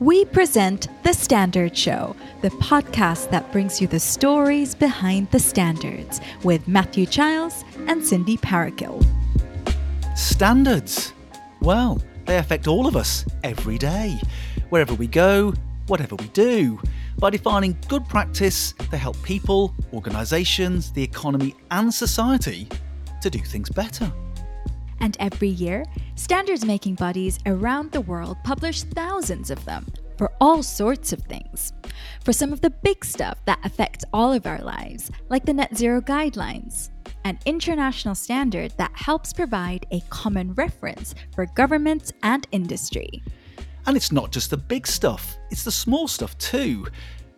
we present The Standards Show, the podcast that brings you the stories behind the standards with Matthew Childs and Cindy Parakill. Standards. Well, they affect all of us every day. Wherever we go, whatever we do. By defining good practice, they help people, organisations, the economy, and society to do things better. And every year, standards making bodies around the world publish thousands of them for all sorts of things. For some of the big stuff that affects all of our lives, like the Net Zero Guidelines, an international standard that helps provide a common reference for governments and industry. And it's not just the big stuff, it's the small stuff too.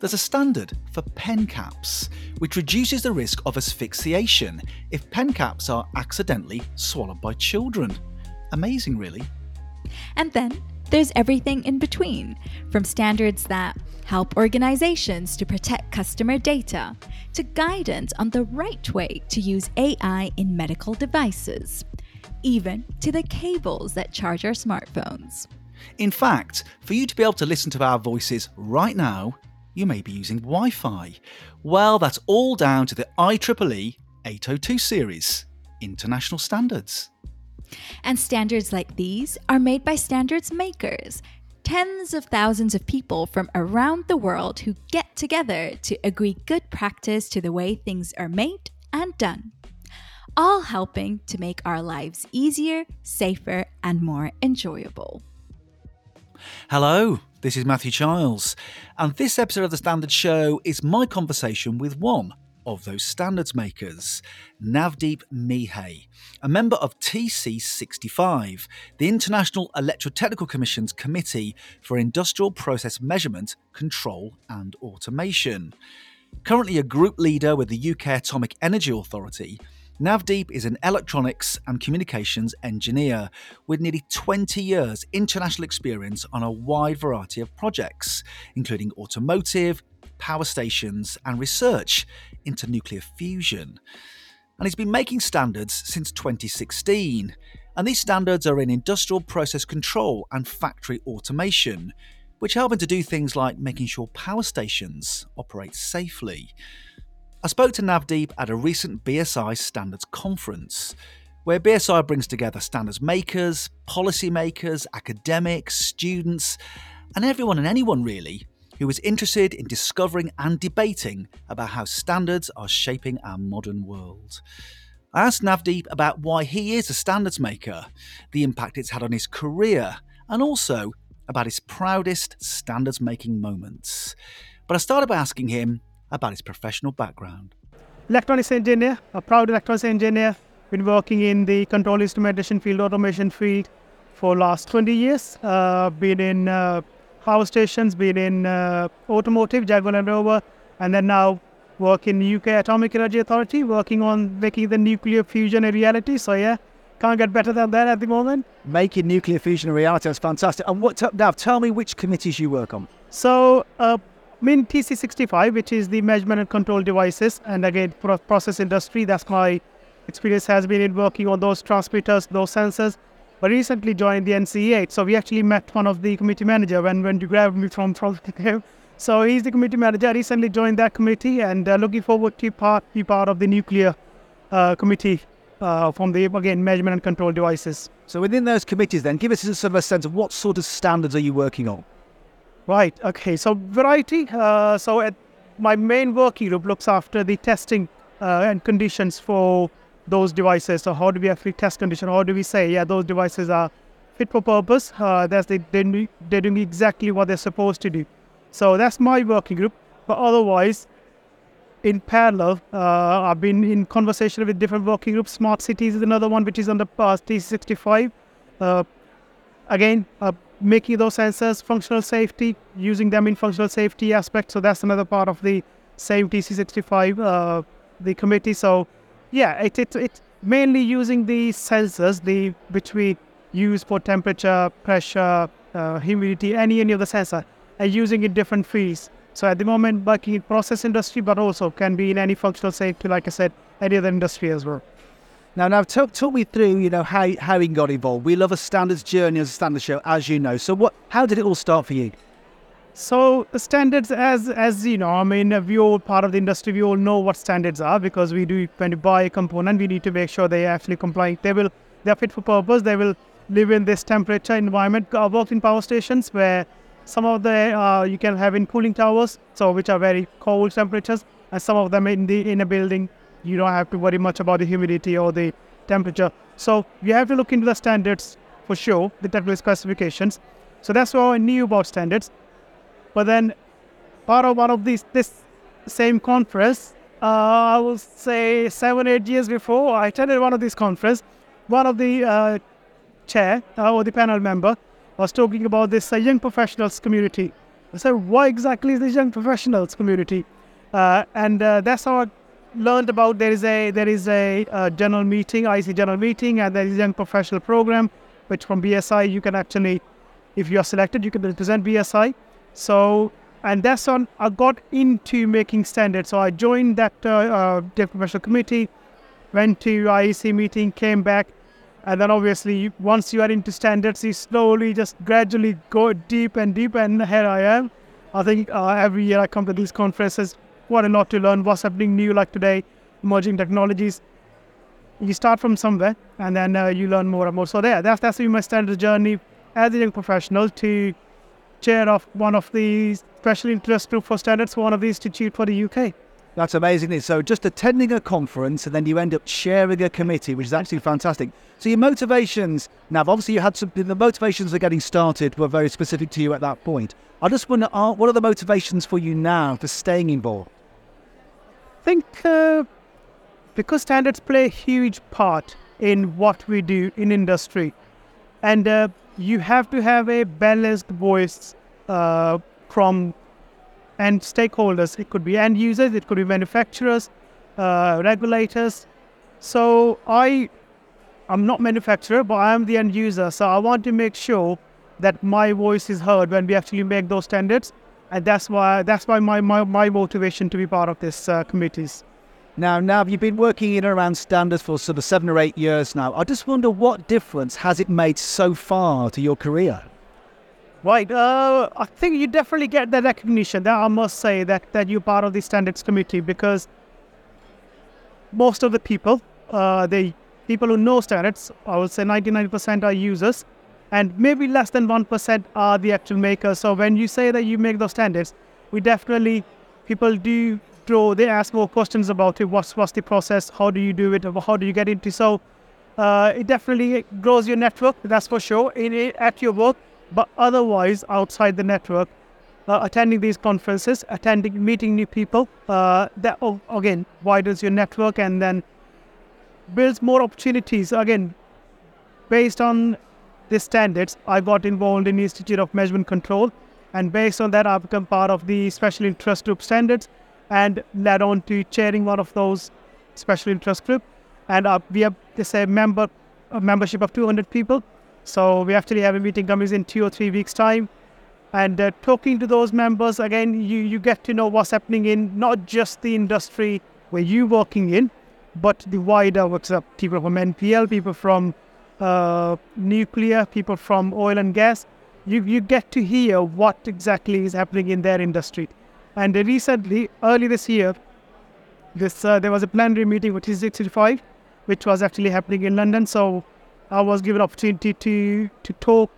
There's a standard for pen caps, which reduces the risk of asphyxiation if pen caps are accidentally swallowed by children. Amazing, really. And then there's everything in between, from standards that help organizations to protect customer data, to guidance on the right way to use AI in medical devices, even to the cables that charge our smartphones. In fact, for you to be able to listen to our voices right now, you may be using Wi Fi. Well, that's all down to the IEEE 802 series, international standards. And standards like these are made by standards makers, tens of thousands of people from around the world who get together to agree good practice to the way things are made and done. All helping to make our lives easier, safer, and more enjoyable. Hello, this is Matthew Childs, and this episode of The Standards Show is my conversation with one of those standards makers, Navdeep Mehay, a member of TC65, the International Electrotechnical Commission's Committee for Industrial Process Measurement, Control and Automation. Currently a group leader with the UK Atomic Energy Authority, Navdeep is an electronics and communications engineer with nearly 20 years international experience on a wide variety of projects, including automotive, power stations, and research into nuclear fusion. And he's been making standards since 2016. And these standards are in industrial process control and factory automation, which help him to do things like making sure power stations operate safely. I spoke to Navdeep at a recent BSI Standards conference, where BSI brings together standards makers, policymakers, academics, students, and everyone and anyone really who was interested in discovering and debating about how standards are shaping our modern world. I asked Navdeep about why he is a standards maker, the impact it's had on his career, and also about his proudest standards making moments. But I started by asking him about his professional background. Electronics engineer, a proud electronics engineer, been working in the control instrumentation field, automation field for last 20 years. Uh, been in uh, power stations, been in uh, automotive, Jaguar Land Rover, and then now work in UK Atomic Energy Authority, working on making the nuclear fusion a reality. So yeah, can't get better than that at the moment. Making nuclear fusion a reality, is fantastic. And what, now tell me which committees you work on. So, uh, I'm in TC65, which is the measurement and control devices, and again, process industry. That's my experience has been in working on those transmitters, those sensors but recently joined the NCE8. So we actually met one of the committee manager when, when you grabbed me from, from him. So he's the committee manager. I recently joined that committee and uh, looking forward to part, be part of the nuclear uh, committee uh, from the, again, measurement and control devices. So within those committees then, give us a sort of a sense of what sort of standards are you working on? Right, okay, so variety. Uh, so at my main working group looks after the testing uh, and conditions for those devices. So how do we actually test condition? How do we say, yeah, those devices are fit for purpose? Uh, that's they, they, they're doing exactly what they're supposed to do. So that's my working group. But otherwise, in parallel, uh, I've been in conversation with different working groups. Smart cities is another one, which is the uh, TC65. Uh, again, uh, making those sensors functional safety, using them in functional safety aspects. So that's another part of the same TC65, uh, the committee. So yeah, it, it, it mainly using the sensors, the which we use for temperature, pressure, uh, humidity, any any of the sensor, and using in different fields. So at the moment, working in process industry, but also can be in any functional safety, like I said, any other industry as well. Now, now, talk, talk me through, you know, how how you got involved. We love a standards journey as a standards show, as you know. So, what? How did it all start for you? So standards, as as you know, I mean, we all part of the industry. We all know what standards are because we do when you buy a component, we need to make sure they actually comply. They will, they are fit for purpose. They will live in this temperature environment. I worked in power stations where some of the uh, you can have in cooling towers, so which are very cold temperatures, and some of them in the in a building, you don't have to worry much about the humidity or the temperature. So you have to look into the standards for sure, the technical specifications. So that's why I knew about standards. But then part of one of these this same conference, uh, I will say seven eight years before, I attended one of these conference. One of the uh, chair uh, or the panel member was talking about this uh, young professionals community. I said, "What exactly is this young professionals community?" Uh, and uh, that's how I learned about there is a there is a, a general meeting, IEC general meeting, and there is a young professional program, which from BSI you can actually, if you are selected, you can represent BSI so, and that's on, I got into making standards. So I joined that uh, uh, professional committee, went to IEC meeting, came back. And then obviously, once you are into standards, you slowly just gradually go deep and deep. And here I am. I think uh, every year I come to these conferences, what a lot to learn, what's happening new, like today, emerging technologies. You start from somewhere and then uh, you learn more and more. So, there, that's, that's been my standard journey as a young professional to chair of one of the special interest group for standards, one of the institute for the UK. That's amazing. So just attending a conference and then you end up chairing a committee, which is actually fantastic. So your motivations, now obviously you had some, the motivations for getting started were very specific to you at that point. I just wonder, what are the motivations for you now for staying involved? I think uh, because standards play a huge part in what we do in industry. And uh, you have to have a balanced voice uh, from and stakeholders. It could be end users, it could be manufacturers, uh, regulators. So I, I'm not manufacturer, but I am the end user. So I want to make sure that my voice is heard when we actually make those standards, and that's why that's why my my, my motivation to be part of this uh, committees. Now, now you've been working in and around standards for sort of seven or eight years now. I just wonder what difference has it made so far to your career? Right. Uh, I think you definitely get the recognition that I must say that, that you're part of the standards committee because most of the people, uh, the people who know standards, I would say 99% are users, and maybe less than 1% are the actual makers. So when you say that you make those standards, we definitely, people do draw, they ask more questions about it. What's, what's the process? How do you do it? How do you get into? So uh, it definitely grows your network, that's for sure, in at your work. But otherwise, outside the network, uh, attending these conferences, attending, meeting new people, uh, that oh, again widens your network and then builds more opportunities. Again, based on the standards, I got involved in Institute of Measurement Control, and based on that, I've become part of the Special Interest Group standards and led on to chairing one of those special interest group. And uh, we have this a member a membership of 200 people. So we actually have a meeting coming in two or three weeks time. And uh, talking to those members, again, you, you get to know what's happening in not just the industry where you're working in, but the wider works up. People from NPL, people from uh, nuclear, people from oil and gas. You, you get to hear what exactly is happening in their industry. And recently, early this year, this uh, there was a plenary meeting with TC65, which was actually happening in London. So I was given opportunity to to talk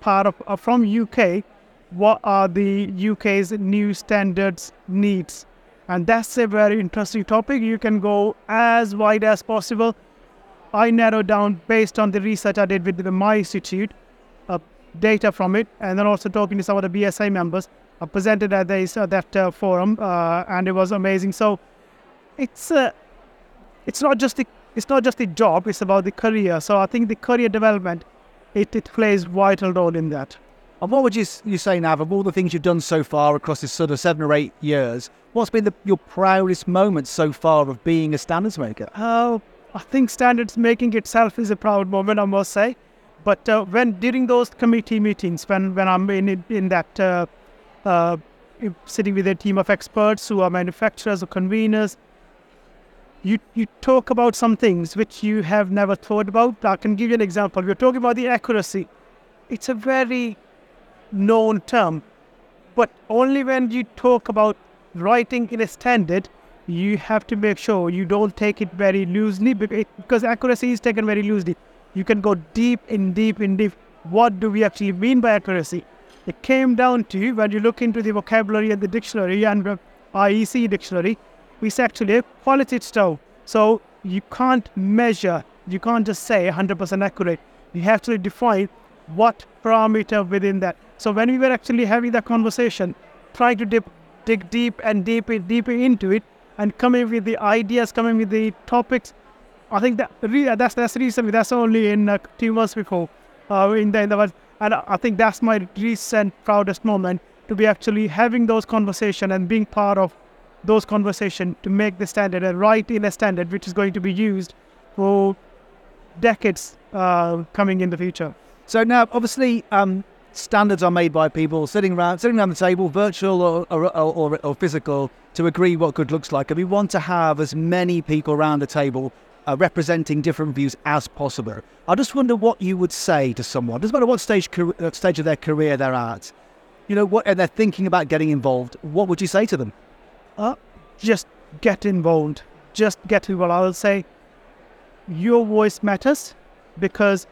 part of uh, from UK. What are the UK's new standards needs? And that's a very interesting topic. You can go as wide as possible. I narrowed down based on the research I did with my institute, uh, data from it, and then also talking to some of the BSI members presented at this, uh, that uh, forum, and it was amazing. So it's it's not just the it's not just the job; it's about the career. So I think the career development it, it plays vital role in that. And what would you you say now of all the things you've done so far across this sort of seven or eight years? What's been the, your proudest moment so far of being a standards maker? Uh, I think standards making itself is a proud moment, I must say. But uh, when during those committee meetings, when when I'm in in that uh, uh, Uh, sitting with a team of experts who are manufacturers or conveners. You, you talk about some things which you have never thought about. I can give you an example. We're talking about the accuracy. It's a very known term, But only when you talk about writing in a standard, you have to make sure you don't take it very loosely because accuracy is taken very loosely. You can go deep in deep in deep. What do we actually mean by accuracy? It came down to when you look into the vocabulary and the dictionary and IEC dictionary, it's actually a qualitative. So you can't measure, you can't just say 100% accurate. You have to define what parameter within that. So when we were actually having that conversation, trying to dip, dig deep and deeper, deeper into it, and coming with the ideas, coming with the topics, I think that that's that's recently. That's only in uh, two months before, uh, in the in the and I think that's my recent proudest moment to be actually having those conversations and being part of those conversations to make the standard and write in a standard which is going to be used for decades uh, coming in the future. So now, obviously, um, standards are made by people sitting around, sitting around the table, virtual or, or, or, or, physical, to agree what good looks like. And we want to have as many people around the table uh, representing different views as possible. I just wonder what you would say to someone, doesn't matter what stage, uh, stage of their career they're at, you know, what, and they're thinking about getting involved, what would you say to them? Uh, just get involved. Just get involved. I will say your voice matters because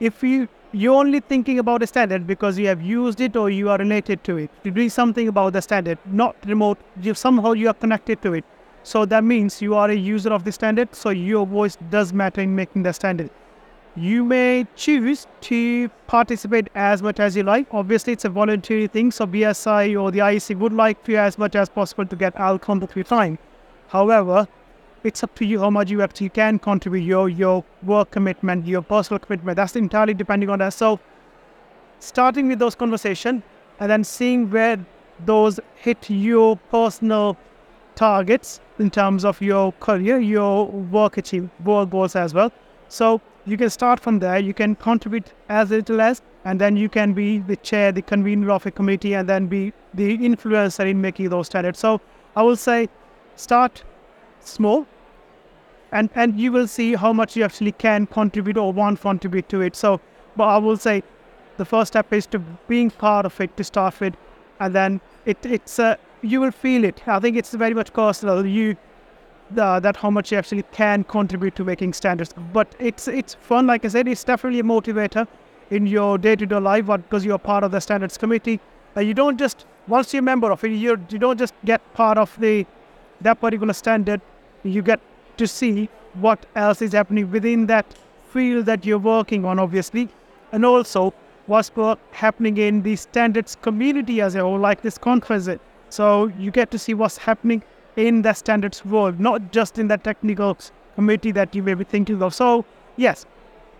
if you you're only thinking about a standard because you have used it or you are related to it. To do something about the standard, not remote, you, somehow you are connected to it. So that means you are a user of the standard, so your voice does matter in making the standard. You may choose to participate as much as you like. Obviously, it's a voluntary thing, so BSI or the IEC would like you as much as possible to get outcome through time. However, it's up to you how much you actually can contribute your your work commitment, your personal commitment. That's entirely depending on that. So starting with those conversation and then seeing where those hit your personal targets in terms of your career, your work achieve work goals as well. So you can start from there. You can contribute as little as, and then you can be the chair, the convener of a committee, and then be the influencer in making those standards. So I will say, start small and and you will see how much you actually can contribute or want to contribute to it so but i will say the first step is to being part of it to start with and then it it's uh, you will feel it. I think it's very much personal you uh, that how much you actually can contribute to making standards. But it's it's fun like i said it's definitely a motivator in your day-to-day life because you're part of the standards committee uh, you don't just once you're a member of it you you don't just get part of the that particular standard. You get to see what else is happening within that field that you're working on, obviously, and also what's happening in the standards community as a whole, like this conference. So you get to see what's happening in the standards world, not just in the technical committee that you may be thinking of. So yes,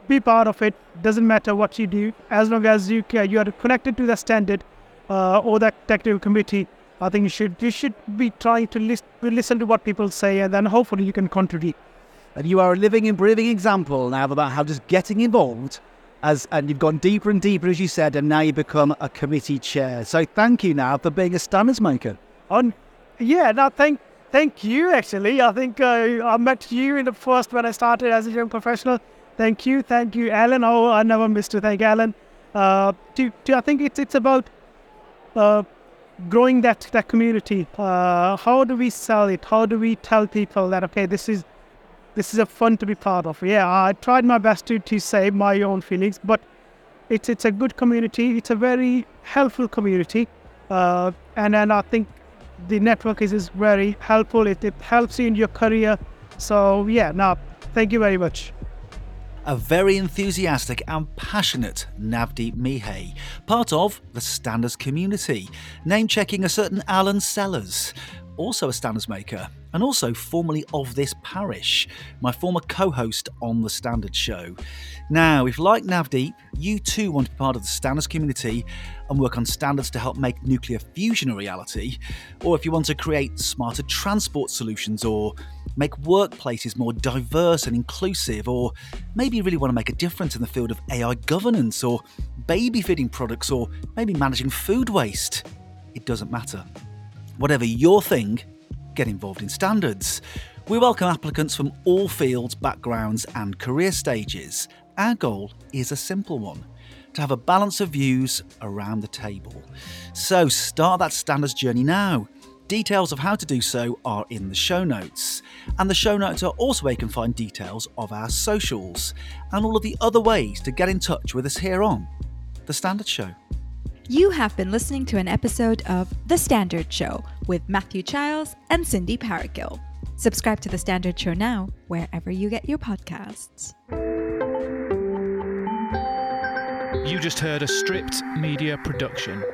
be part of it. Doesn't matter what you do, as long as you care, you are connected to the standard uh, or the technical committee. I think you should you should be trying to list, listen to what people say, and then hopefully you can contribute. And you are a living and breathing example now about how just getting involved, as and you've gone deeper and deeper, as you said, and now you become a committee chair. So thank you now for being a standards maker. On, yeah, no, thank thank you. Actually, I think uh, I met you in the first when I started as a young professional. Thank you, thank you, Alan. Oh, I never missed to thank Alan. Uh, to, to I think it's it's about. Uh, growing that that community uh, how do we sell it how do we tell people that okay this is this is a fun to be part of. Yeah i tried my best to, to say my own feelings but it's it's a good community. It's a very helpful community uh, and and i think the network is, is very helpful. It, it helps you in your career. So yeah now thank you very much. A very enthusiastic and passionate Navdeep Mehay, part of the Standards community, name checking a certain Alan Sellers, also a standards maker, and also formerly of this parish, my former co host on The Standards Show. Now, if like Navdeep, you too want to be part of the standards community and work on standards to help make nuclear fusion a reality, or if you want to create smarter transport solutions or make workplaces more diverse and inclusive, or maybe you really want to make a difference in the field of AI governance or baby feeding products or maybe managing food waste, it doesn't matter. Whatever your thing, get involved in standards. We welcome applicants from all fields, backgrounds, and career stages. Our goal is a simple one to have a balance of views around the table. So start that standards journey now. Details of how to do so are in the show notes. And the show notes are also where you can find details of our socials and all of the other ways to get in touch with us here on The Standards Show. You have been listening to an episode of The Standards Show with Matthew Childs and Cindy Paragill. Subscribe to The Standards Show now, wherever you get your podcasts. You just heard a stripped media production.